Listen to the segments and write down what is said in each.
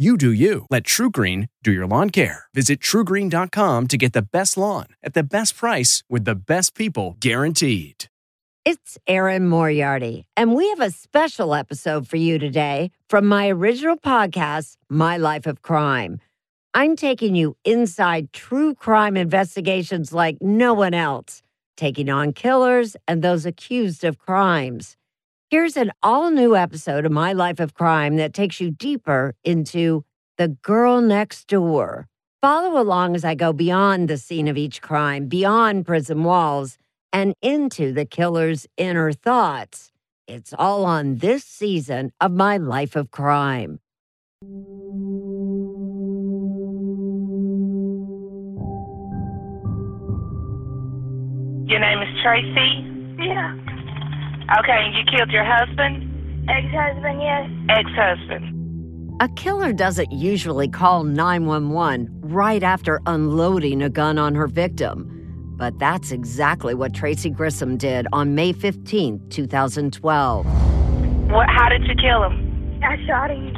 You do you. Let TruGreen do your lawn care. Visit trugreen.com to get the best lawn at the best price with the best people guaranteed. It's Erin Moriarty, and we have a special episode for you today from my original podcast, My Life of Crime. I'm taking you inside true crime investigations like no one else, taking on killers and those accused of crimes. Here's an all new episode of My Life of Crime that takes you deeper into the girl next door. Follow along as I go beyond the scene of each crime, beyond prison walls, and into the killer's inner thoughts. It's all on this season of My Life of Crime. Your name is Tracy? Yeah. Okay, you killed your husband? Ex-husband, yes. Ex-husband. A killer doesn't usually call 911 right after unloading a gun on her victim. But that's exactly what Tracy Grissom did on May 15, 2012. What, how did you kill him? I shot him.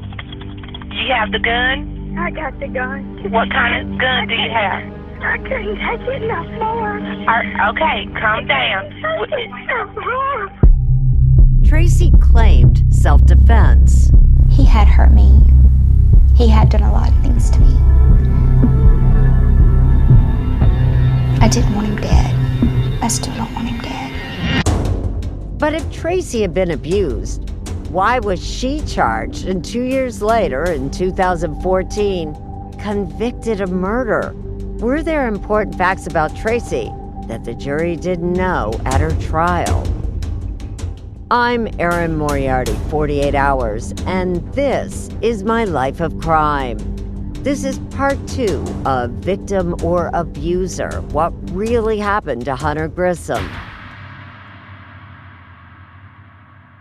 You have the gun? I got the gun. What kind of gun do you have? I couldn't take it no more. Are, okay, calm down. Tracy claimed self defense. He had hurt me. He had done a lot of things to me. I didn't want him dead. I still don't want him dead. But if Tracy had been abused, why was she charged and two years later, in 2014, convicted of murder? Were there important facts about Tracy that the jury didn't know at her trial? I'm Erin Moriarty, 48 Hours, and this is my life of crime. This is part two of Victim or Abuser What Really Happened to Hunter Grissom.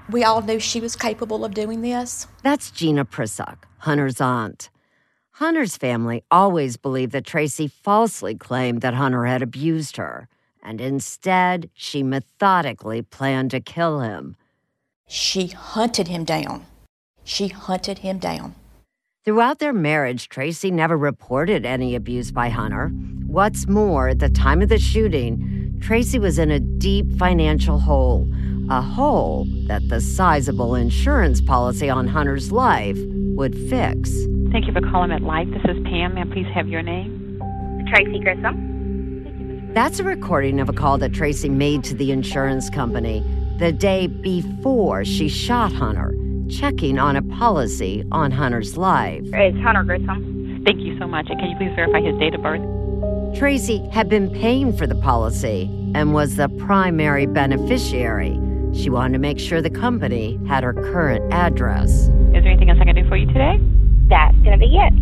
We all knew she was capable of doing this. That's Gina Prissock, Hunter's aunt. Hunter's family always believed that Tracy falsely claimed that Hunter had abused her, and instead, she methodically planned to kill him. She hunted him down. She hunted him down. Throughout their marriage, Tracy never reported any abuse by Hunter. What's more, at the time of the shooting, Tracy was in a deep financial hole, a hole that the sizable insurance policy on Hunter's life would fix. Thank you for calling at Life. This is Pam. May I please have your name? Tracy Grissom. That's a recording of a call that Tracy made to the insurance company the day before she shot Hunter, checking on a policy on Hunter's life. It's Hunter Grissom. Thank you so much. And can you please verify his date of birth? Tracy had been paying for the policy and was the primary beneficiary. She wanted to make sure the company had her current address. Is there anything else I can do for you today? That's gonna be it.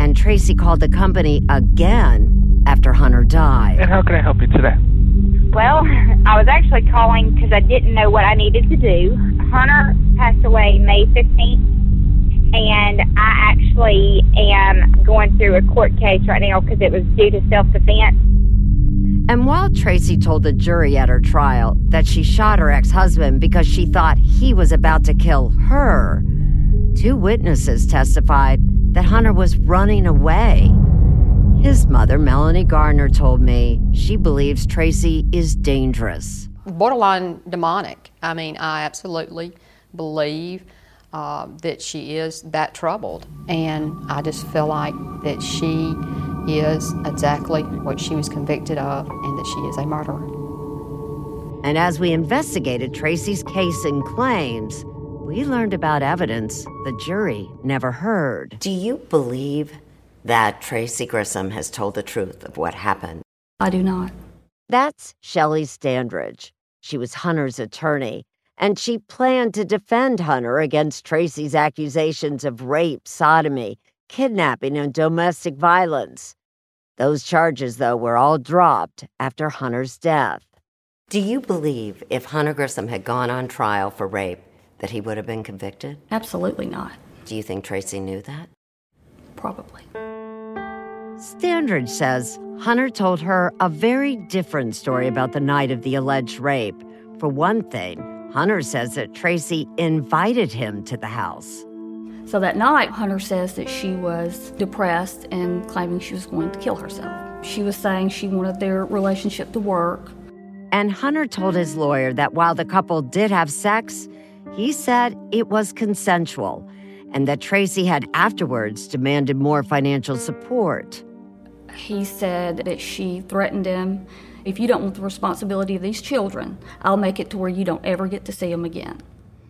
And Tracy called the company again after Hunter died. And how can I help you today? Well, I was actually calling because I didn't know what I needed to do. Hunter passed away May 15th, and I actually am going through a court case right now because it was due to self defense. And while Tracy told the jury at her trial that she shot her ex husband because she thought he was about to kill her, two witnesses testified that Hunter was running away. His mother, Melanie Gardner, told me she believes Tracy is dangerous. borderline demonic. I mean, I absolutely believe uh, that she is that troubled, and I just feel like that she is exactly what she was convicted of, and that she is a murderer. And as we investigated Tracy's case and claims, we learned about evidence the jury never heard. Do you believe that Tracy Grissom has told the truth of what happened? I do not. That's Shelley Standridge. She was Hunter's attorney, and she planned to defend Hunter against Tracy's accusations of rape, sodomy, kidnapping, and domestic violence. Those charges, though, were all dropped after Hunter's death. Do you believe if Hunter Grissom had gone on trial for rape that he would have been convicted? Absolutely not. Do you think Tracy knew that? Probably. Standridge says Hunter told her a very different story about the night of the alleged rape. For one thing, Hunter says that Tracy invited him to the house. So that night, Hunter says that she was depressed and claiming she was going to kill herself. She was saying she wanted their relationship to work. And Hunter told his lawyer that while the couple did have sex, he said it was consensual and that Tracy had afterwards demanded more financial support. He said that she threatened him if you don't want the responsibility of these children, I'll make it to where you don't ever get to see them again.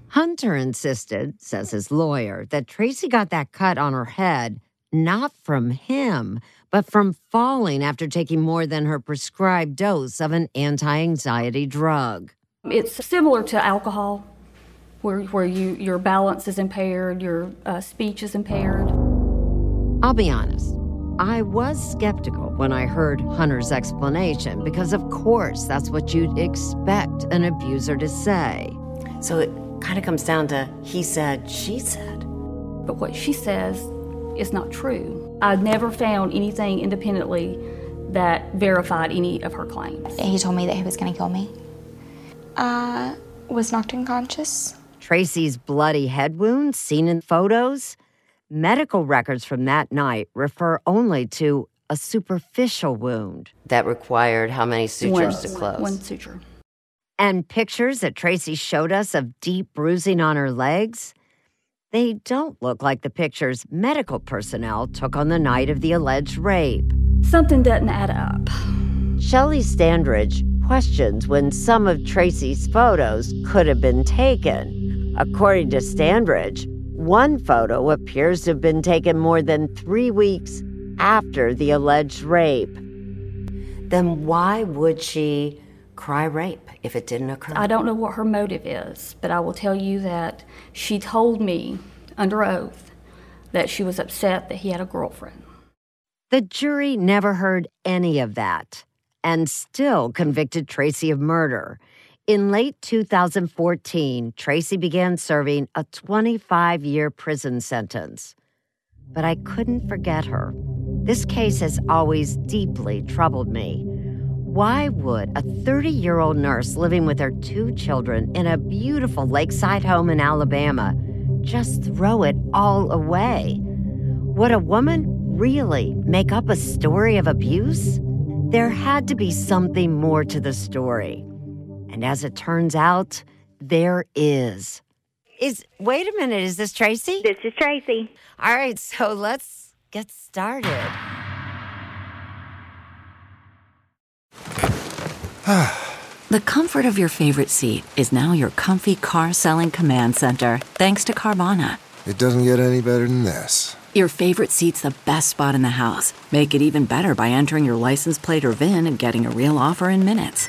Hunter insisted, says his lawyer, that Tracy got that cut on her head not from him, but from falling after taking more than her prescribed dose of an anti anxiety drug. It's similar to alcohol, where, where you, your balance is impaired, your uh, speech is impaired. I'll be honest, I was skeptical when I heard Hunter's explanation because, of course, that's what you'd expect an abuser to say. So it kind of comes down to he said, she said. But what she says is not true. I never found anything independently that verified any of her claims. He told me that he was going to kill me. I was knocked unconscious. Tracy's bloody head wound seen in photos? Medical records from that night refer only to a superficial wound. That required how many sutures one, to close? One suture. And pictures that Tracy showed us of deep bruising on her legs? They don't look like the pictures medical personnel took on the night of the alleged rape. Something doesn't add up. Shelley Standridge questions when some of Tracy's photos could have been taken. According to Standridge, one photo appears to have been taken more than three weeks after the alleged rape. Then why would she cry rape if it didn't occur? I don't know what her motive is, but I will tell you that she told me under oath that she was upset that he had a girlfriend. The jury never heard any of that and still convicted Tracy of murder. In late 2014, Tracy began serving a 25 year prison sentence. But I couldn't forget her. This case has always deeply troubled me. Why would a 30 year old nurse living with her two children in a beautiful lakeside home in Alabama just throw it all away? Would a woman really make up a story of abuse? There had to be something more to the story. And as it turns out, there is. Is wait a minute, is this Tracy? This is Tracy. All right, so let's get started. the comfort of your favorite seat is now your comfy car selling command center, thanks to Carvana. It doesn't get any better than this. Your favorite seat's the best spot in the house. Make it even better by entering your license plate or VIN and getting a real offer in minutes.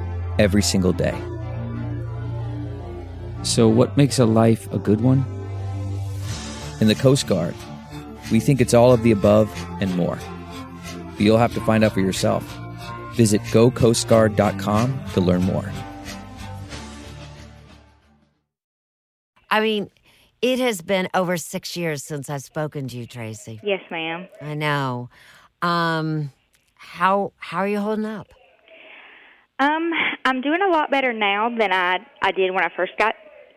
every single day. So, what makes a life a good one? In the Coast Guard, we think it's all of the above and more. But you'll have to find out for yourself. Visit gocoastguard.com to learn more. I mean, it has been over six years since I've spoken to you, Tracy. Yes, ma'am. I know. Um, how how are you holding up? Um, I'm doing a lot better now than I I did when I first got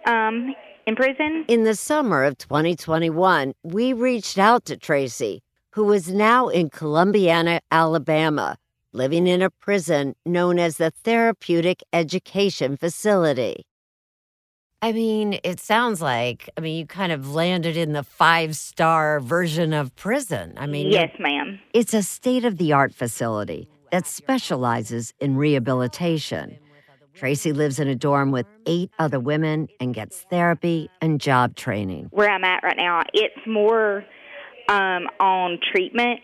um in prison. In the summer of 2021, we reached out to Tracy, who is now in Columbiana, Alabama, living in a prison known as the Therapeutic Education Facility. I mean, it sounds like, I mean, you kind of landed in the five star version of prison. I mean, yes, ma'am. It's a state of the art facility that specializes in rehabilitation. Tracy lives in a dorm with eight other women and gets therapy and job training. Where I'm at right now, it's more um, on treatment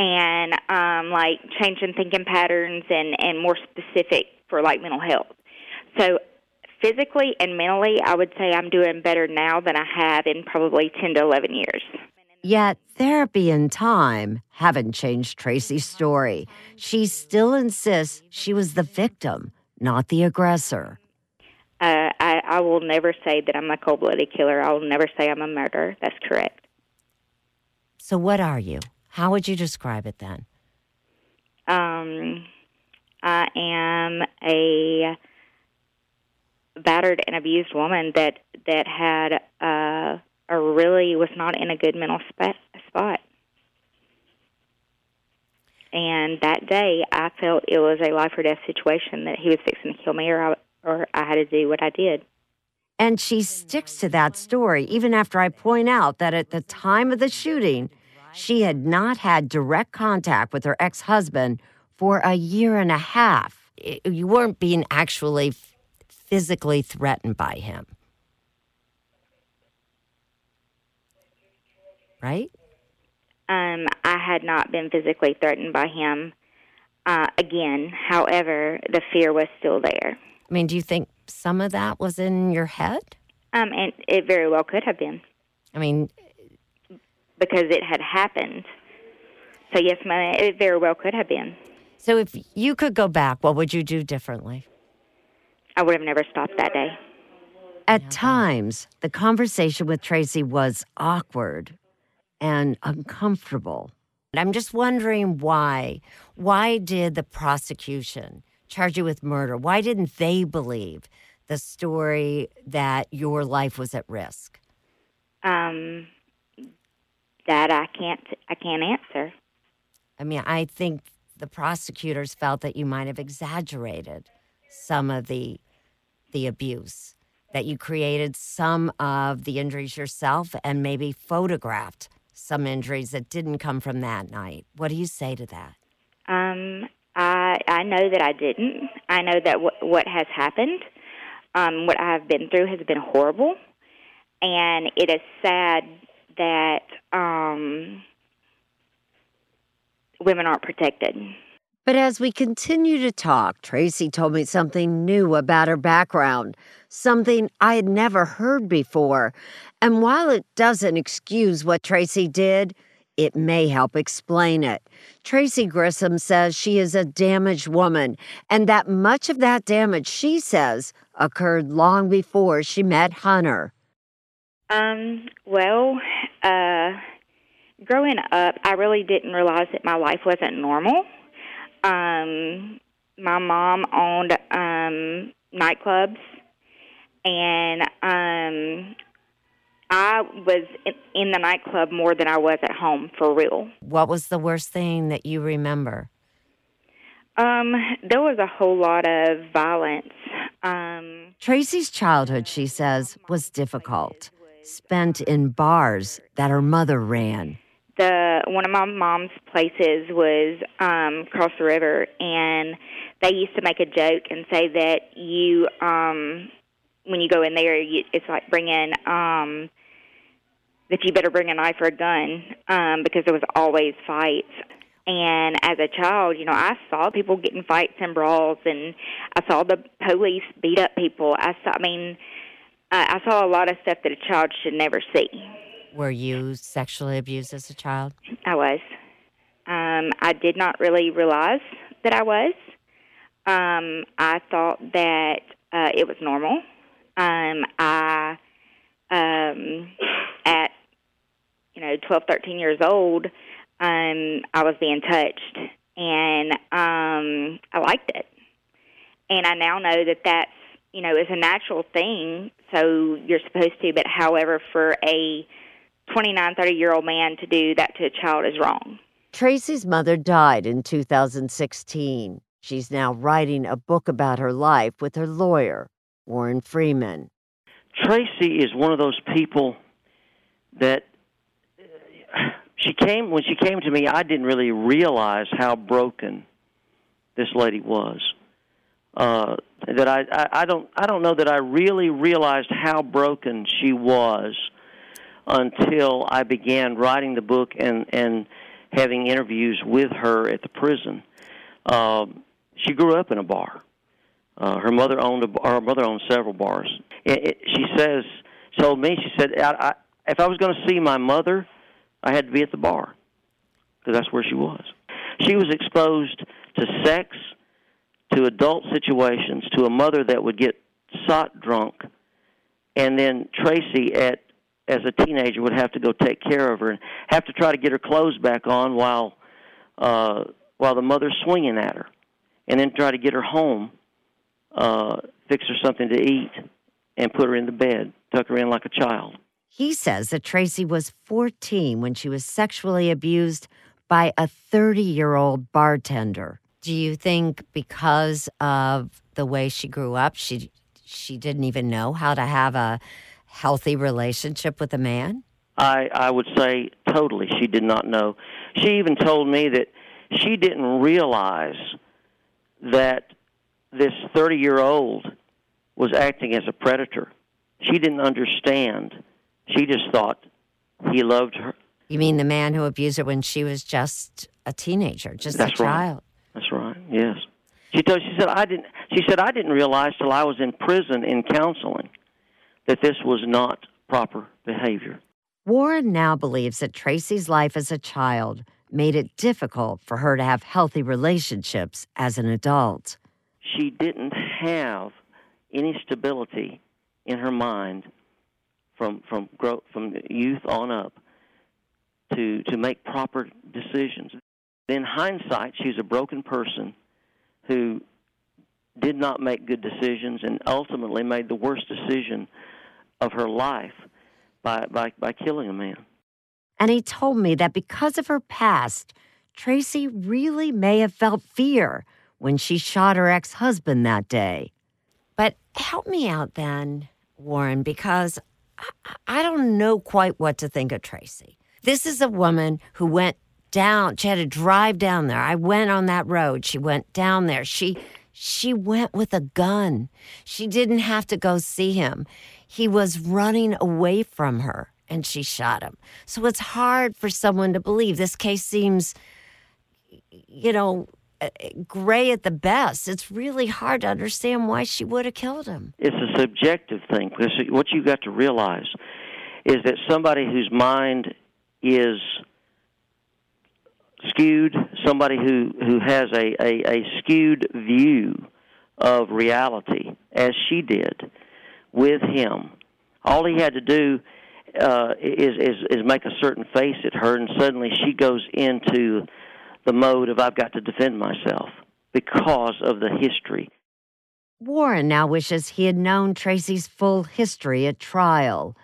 and um, like changing thinking patterns and, and more specific for like mental health. So physically and mentally, I would say I'm doing better now than I have in probably 10 to 11 years. Yet therapy and time haven't changed Tracy's story. She still insists she was the victim, not the aggressor. Uh, I, I will never say that I'm a cold blooded killer. I will never say I'm a murderer. That's correct. So, what are you? How would you describe it then? Um, I am a battered and abused woman that that had uh, a really was not in a good mental sp- spot. And that day, I felt it was a life or death situation that he was fixing to kill me, or I, or I had to do what I did. And she sticks to that story even after I point out that at the time of the shooting, she had not had direct contact with her ex husband for a year and a half. You weren't being actually physically threatened by him. Right? Um, I had not been physically threatened by him uh, again. However, the fear was still there. I mean, do you think some of that was in your head? Um, and it very well could have been. I mean, because it had happened. So yes, ma'am, it very well could have been. So if you could go back, what would you do differently? I would have never stopped that day. At times, the conversation with Tracy was awkward and uncomfortable. I'm just wondering why. Why did the prosecution charge you with murder? Why didn't they believe the story that your life was at risk? Um, that I can't. I can't answer. I mean, I think the prosecutors felt that you might have exaggerated some of the the abuse that you created some of the injuries yourself and maybe photographed some injuries that didn't come from that night. What do you say to that? Um, I I know that I didn't. I know that w- what has happened, um, what I've been through has been horrible, and it is sad that um, women aren't protected. But as we continue to talk, Tracy told me something new about her background, something I had never heard before. And while it doesn't excuse what Tracy did, it may help explain it. Tracy Grissom says she is a damaged woman and that much of that damage, she says, occurred long before she met Hunter. Um, well, uh, growing up, I really didn't realize that my life wasn't normal. Um, my mom owned um, nightclubs, and um, I was in, the nightclub more than I was at home for real. What was the worst thing that you remember? Um, there was a whole lot of violence. Um, Tracy's childhood, she says, was difficult, spent in bars that her mother ran the one of my mom's places was um across the river and they used to make a joke and say that you, um, when you go in there, you, it's like bringing, um, that you better bring a knife or a gun um, because there was always fights. And as a child, you know, I saw people getting fights and brawls, and I saw the police beat up people. I saw, I mean, I I saw a lot of stuff that a child should never see. Were you sexually abused as a child? I was. Um, I did not really realize that I was. Um, I thought that uh, it was normal. Um, I, um, at you know, twelve, thirteen years old, um, I was being touched, and um, I liked it. And I now know that that's you know is a natural thing. So you're supposed to, but however, for a 29, 30 year old man to do that to a child is wrong. Tracy's mother died in 2016. She's now writing a book about her life with her lawyer, Warren Freeman. Tracy is one of those people that she came when she came to me. I didn't really realize how broken this lady was. Uh, that I, I I don't I don't know that I really realized how broken she was until I began writing the book and and having interviews with her at the prison. Um, she grew up in a bar. Uh, her mother owned a bar, her mother owned several bars. It, it, she says told me she said I, I, if I was going to see my mother, I had to be at the bar because that's where she was. She was exposed to sex, to adult situations, to a mother that would get sot drunk, and then Tracy at as a teenager would have to go take care of her and have to try to get her clothes back on while uh while the mother's swinging at her and then try to get her home uh fix her something to eat and put her in the bed tuck her in like a child He says that Tracy was 14 when she was sexually abused by a 30 year old bartender. Do you think because of the way she grew up, she she didn't even know how to have a healthy relationship with a man? I I would say totally she did not know. She even told me that she didn't realize that this 30-year-old was acting as a predator. She didn't understand. She just thought he loved her. You mean the man who abused her when she was just a teenager, just That's a right. child? That's right. Yes. She told she said I didn't she said I didn't realize till I was in prison in counseling that this was not proper behavior. Warren now believes that Tracy's life as a child made it difficult for her to have healthy relationships as an adult. She didn't have any stability in her mind from from grow, from youth on up to to make proper decisions. In hindsight, she's a broken person who did not make good decisions and ultimately made the worst decision of her life by by by killing a man. And he told me that because of her past, Tracy really may have felt fear when she shot her ex husband that day. But help me out then, Warren, because I, I don't know quite what to think of Tracy. This is a woman who went down, she had to drive down there. I went on that road. She went down there. She she went with a gun. She didn't have to go see him. He was running away from her and she shot him. So it's hard for someone to believe. This case seems, you know, uh, gray at the best. It's really hard to understand why she would have killed him. It's a subjective thing because what you got to realize is that somebody whose mind is skewed, somebody who who has a, a, a skewed view of reality, as she did with him. All he had to do uh, is, is is make a certain face at her, and suddenly she goes into the mode of I've got to defend myself because of the history. Warren now wishes he had known Tracy's full history at trial.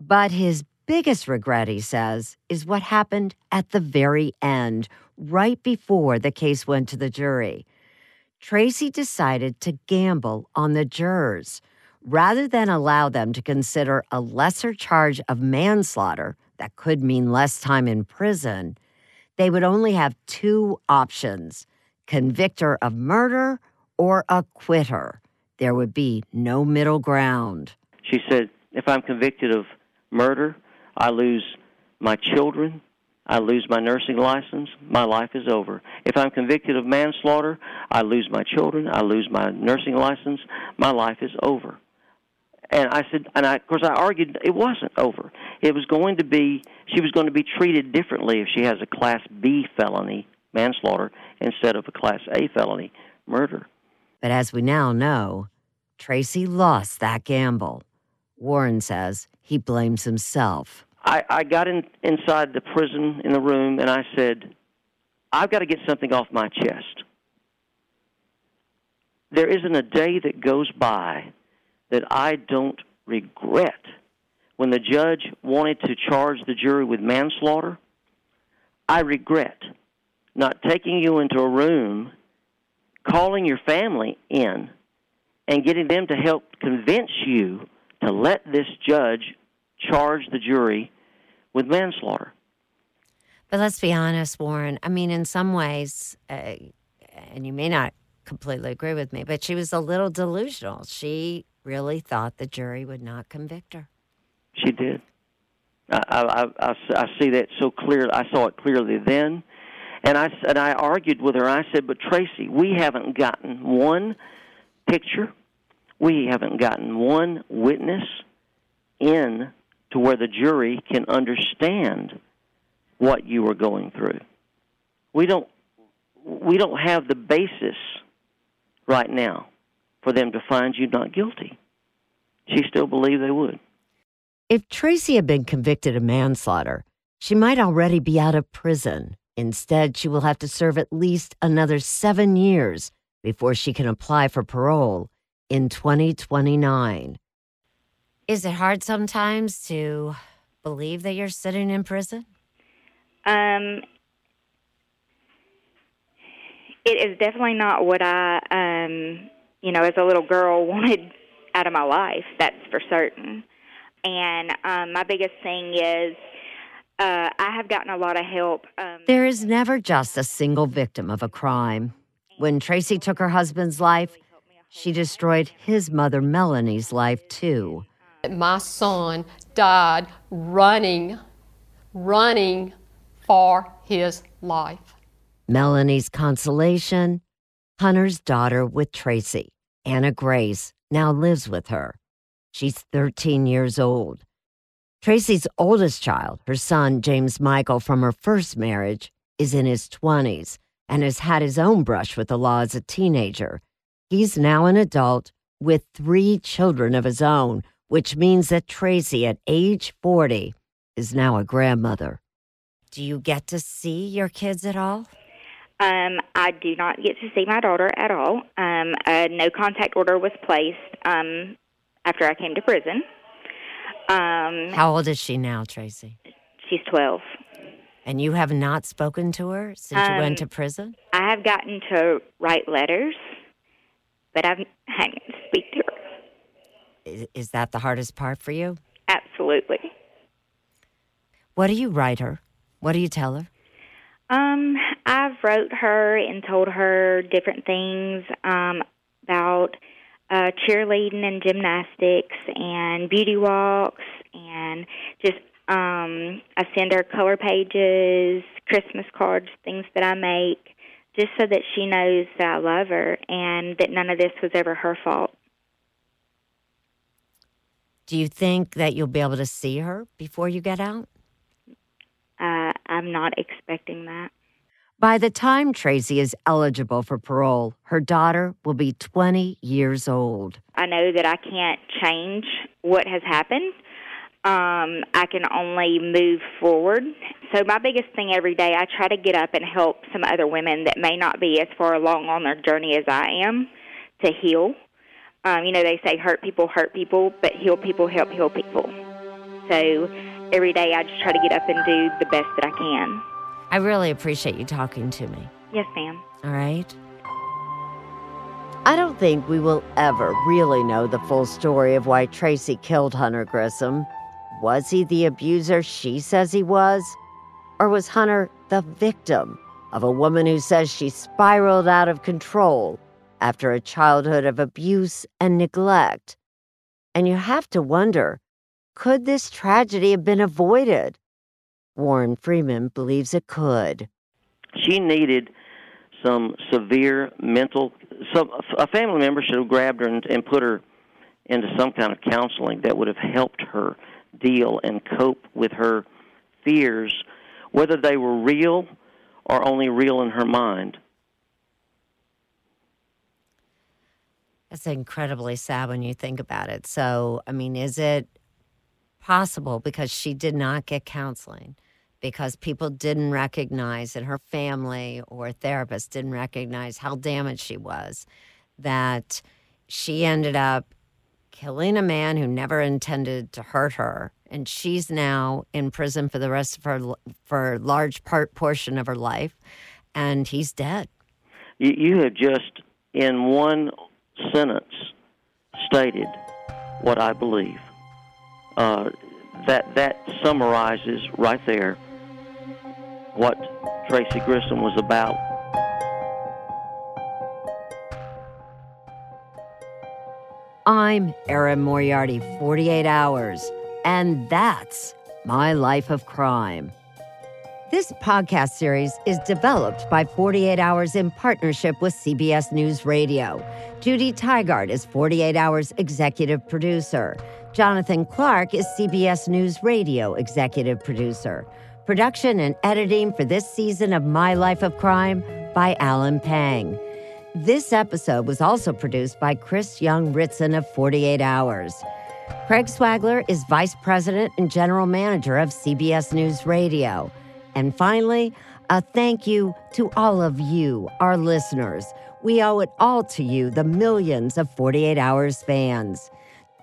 But his biggest regret, he says, is what happened at the very end, right before the case went to the jury. Tracy decided to gamble on the jurors. Rather than allow them to consider a lesser charge of manslaughter that could mean less time in prison, they would only have two options convict her of murder or acquit her. There would be no middle ground. She said, if I'm convicted of murder, I lose my children, I lose my nursing license, my life is over. If I'm convicted of manslaughter, I lose my children, I lose my nursing license, my life is over. And I said, and I, of course, I argued it wasn't over. It was going to be, she was going to be treated differently if she has a Class B felony, manslaughter, instead of a Class A felony, murder. But as we now know, Tracy lost that gamble. Warren says he blames himself. I, I got in, inside the prison in the room and I said, I've got to get something off my chest. There isn't a day that goes by that I don't regret. When the judge wanted to charge the jury with manslaughter, I regret not taking you into a room, calling your family in, and getting them to help convince you to let this judge charge the jury with manslaughter. But let's be honest, Warren. I mean, in some ways, uh, and you may not completely agree with me, but she was a little delusional. She really thought the jury would not convict her. She did. I, I, I, I see that so clear. I saw it clearly then, and I and I argued with her. I said, "But Tracy, we haven't gotten one picture. We haven't gotten one witness in to where the jury can understand what you were going through. We don't we don't have the basis right now for them to find you not guilty. She still believed they would. If Tracy had been convicted of manslaughter, she might already be out of prison. Instead, she will have to serve at least another seven years before she can apply for parole in 2029. Is it hard sometimes to believe that you're sitting in prison? Um, it is definitely not what I, um, you know, as a little girl wanted out of my life. That's for certain. And um, my biggest thing is uh, I have gotten a lot of help. Um, there is never just a single victim of a crime. When Tracy took her husband's life, she destroyed his mother Melanie's life too. My son died running, running for his life. Melanie's consolation Hunter's daughter with Tracy, Anna Grace, now lives with her. She's 13 years old. Tracy's oldest child, her son James Michael from her first marriage, is in his 20s and has had his own brush with the law as a teenager. He's now an adult with three children of his own, which means that Tracy, at age 40, is now a grandmother. Do you get to see your kids at all? Um, I do not get to see my daughter at all. Um, a no contact order was placed um, after I came to prison. Um, How old is she now, Tracy? She's 12. And you have not spoken to her since you went Um, to prison? I have gotten to write letters, but I've had to speak to her. Is, is that the hardest part for you? Absolutely. What do you write her? What do you tell her? Um, I've wrote her and told her different things um, about uh, cheerleading and gymnastics and beauty walks and just um, I send her color pages, Christmas cards, things that I make, just so that she knows that I love her and that none of this was ever her fault. Do you think that you'll be able to see her before you get out? Uh, I'm not expecting that. By the time Tracy is eligible for parole, her daughter will be 20 years old. I know that I can't change what has happened. Um, I can only move forward. So my biggest thing every day, I try to get up and help some other women that may not be as far along on their journey as I am to heal. Um, you know, they say hurt people hurt people, but heal people help heal people. So every day I just try to get up and do the best that I can. I really appreciate you talking to me. Yes, ma'am. All right? I don't think we will ever really know the full story of why Tracy killed Hunter Grissom. Was he the abuser she says he was? Or was Hunter the victim of a woman who says she spiraled out of control after a childhood of abuse and neglect. And you have to wonder could this tragedy have been avoided? Warren Freeman believes it could. She needed some severe mental. Some a family member should have grabbed her and, and put her into some kind of counseling that would have helped her deal and cope with her fears, whether they were real or only real in her mind. That's incredibly sad when you think about it. So, I mean, is it possible because she did not get counseling? Because people didn't recognize, and her family or therapist didn't recognize how damaged she was, that she ended up killing a man who never intended to hurt her. And she's now in prison for the rest of her for a large part portion of her life and he's dead. You, you have just in one sentence stated what i believe. Uh, that that summarizes right there what tracy grissom was about I'm Erin Moriarty, 48 Hours, and that's My Life of Crime. This podcast series is developed by 48 Hours in partnership with CBS News Radio. Judy Tygard is 48 Hours executive producer. Jonathan Clark is CBS News Radio executive producer. Production and editing for this season of My Life of Crime by Alan Pang. This episode was also produced by Chris Young Ritson of 48 Hours. Craig Swagler is Vice President and General Manager of CBS News Radio. And finally, a thank you to all of you, our listeners. We owe it all to you, the millions of 48 Hours fans.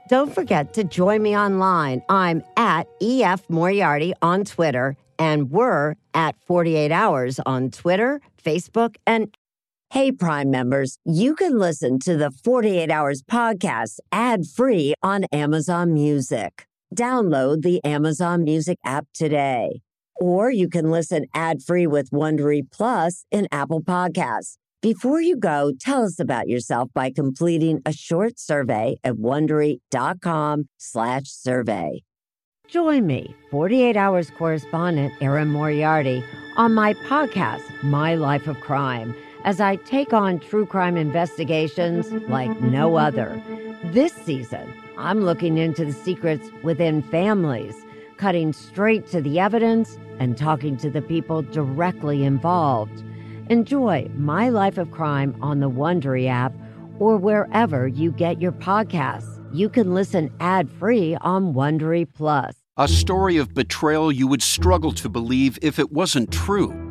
Don't forget to join me online. I'm at EF Moriarty on Twitter, and we're at 48 Hours on Twitter, Facebook, and Hey, Prime members, you can listen to the 48 Hours podcast ad free on Amazon Music. Download the Amazon Music app today. Or you can listen ad free with Wondery Plus in Apple Podcasts. Before you go, tell us about yourself by completing a short survey at slash survey. Join me, 48 Hours correspondent Erin Moriarty, on my podcast, My Life of Crime as I take on true crime investigations like no other. This season, I'm looking into the secrets within families, cutting straight to the evidence and talking to the people directly involved. Enjoy My Life of Crime on the Wondery app or wherever you get your podcasts. You can listen ad-free on Wondery Plus. A story of betrayal you would struggle to believe if it wasn't true.